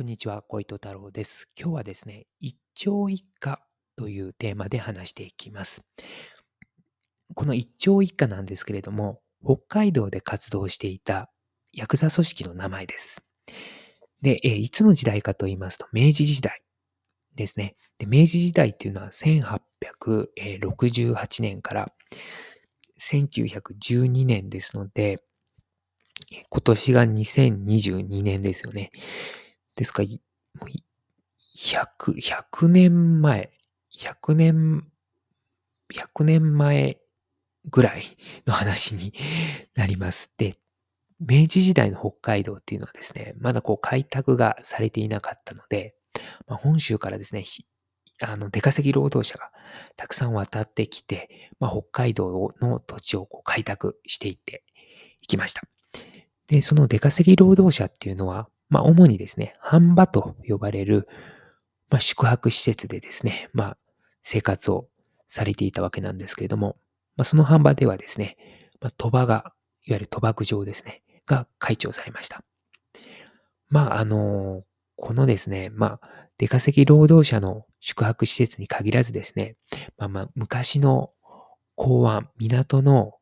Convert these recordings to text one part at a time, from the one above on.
こんにちは、小糸太郎です。今日はですね、一朝一夏というテーマで話していきます。この一朝一夏なんですけれども、北海道で活動していたヤクザ組織の名前です。で、えいつの時代かと言いますと、明治時代ですね。で明治時代っていうのは1868年から1912年ですので、今年が2022年ですよね。ですか、100、100年前、100年、100年前ぐらいの話になります。で、明治時代の北海道っていうのはですね、まだこう開拓がされていなかったので、まあ、本州からですね、あの出稼ぎ労働者がたくさん渡ってきて、まあ、北海道の土地をこう開拓していっていきました。で、その出稼ぎ労働者っていうのは、まあ、主にですね、半場と呼ばれる、まあ、宿泊施設でですね、まあ、生活をされていたわけなんですけれども、まあ、その半場ではですね、まあ、賭場が、いわゆる賭博場ですね、が開庁されました。まあ、あの、このですね、まあ、出稼ぎ労働者の宿泊施設に限らずですね、まあまあ、昔の港湾、港の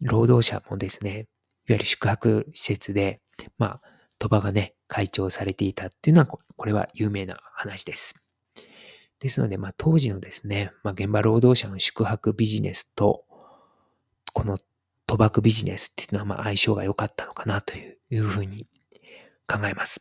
労働者もですね、いわゆる宿泊施設で、まあ、賭場がね、開庁されていたっていうのは、これは有名な話です。ですので、まあ、当時のですね、まあ、現場労働者の宿泊ビジネスと、この賭博ビジネスっていうのは、まあ、相性が良かったのかなというふうに考えます。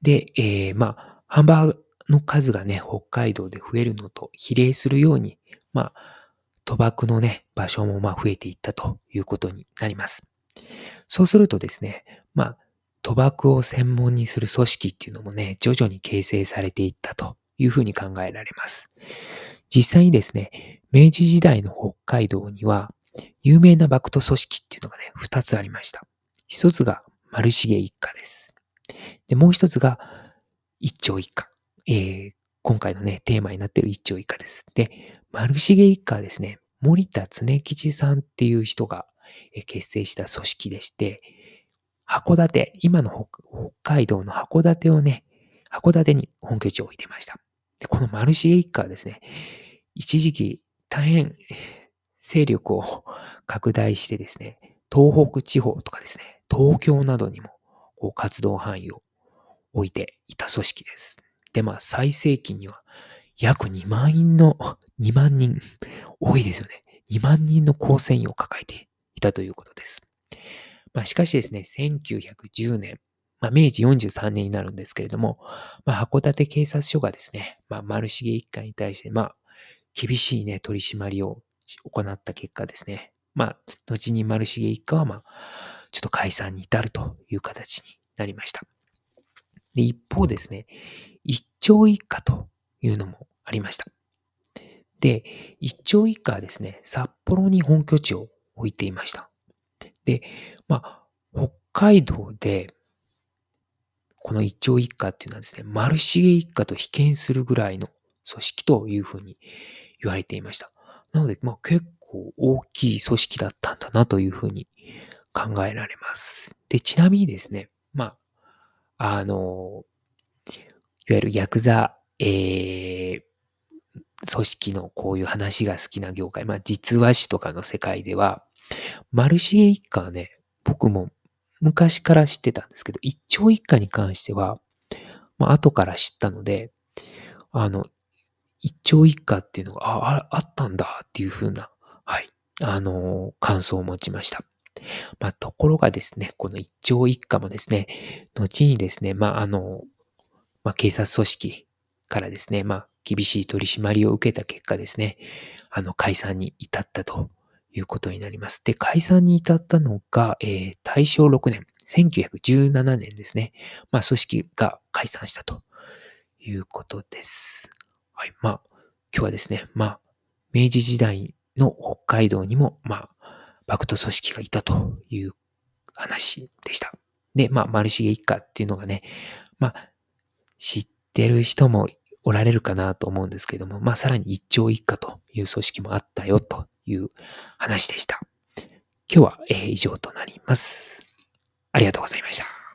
で、えーまあ、ハンバーの数がね、北海道で増えるのと比例するように、まあ、賭博のね、場所もまあ増えていったということになります。そうするとですね、まあ、賭博を専門にする組織っていうのもね、徐々に形成されていったというふうに考えられます。実際にですね、明治時代の北海道には、有名な幕徒組織っていうのがね、二つありました。一つが丸重一家です。で、もう一つが一朝一家。えー今回のね、テーマになっている一朝一家です。で、丸重一家はですね、森田常吉さんっていう人が結成した組織でして、函館、今の北海道の函館をね、函館に本拠地を置いてました。で、この丸重一家はですね、一時期大変 勢力を 拡大してですね、東北地方とかですね、東京などにもこう活動範囲を置いていた組織です。で、まあ、最盛期には約2万人の、2万人、多いですよね。2万人の構成員を抱えていたということです。まあ、しかしですね、1910年、まあ、明治43年になるんですけれども、まあ、函館警察署がですね、まあ、丸重一家に対して、まあ、厳しいね、取り締まりを行った結果ですね、まあ、後に丸重一家は、まあ、ちょっと解散に至るという形になりました。で、一方ですね、一朝一家というのもありました。で、一朝一家はですね、札幌に本拠地を置いていました。で、まあ、北海道で、この一朝一家っていうのはですね、丸重一家と比肩するぐらいの組織というふうに言われていました。なので、まあ結構大きい組織だったんだなというふうに考えられます。で、ちなみにですね、まあ、あの、いわゆるヤクザ、えー、組織のこういう話が好きな業界、まあ実話師とかの世界では、丸重一家はね、僕も昔から知ってたんですけど、一朝一家に関しては、まあ後から知ったので、あの、一朝一家っていうのが、あ、あったんだっていう風な、はい、あの感想を持ちました。まあ、ところがですね、この一朝一家もですね、後にですね、まあ、あの、まあ、警察組織からですね、まあ、厳しい取り締まりを受けた結果ですね、あの、解散に至ったということになります。で、解散に至ったのが、えー大正6年、1917年ですね、まあ、組織が解散したということです。はい。まあ、今日はですね、まあ、明治時代の北海道にも、まあ、幕徒組織がいたという話でした。で、まあ、丸重一家っていうのがね、まあ、知ってる人もおられるかなと思うんですけども、まあ、さらに一朝一家という組織もあったよという話でした。今日は、え以上となります。ありがとうございました。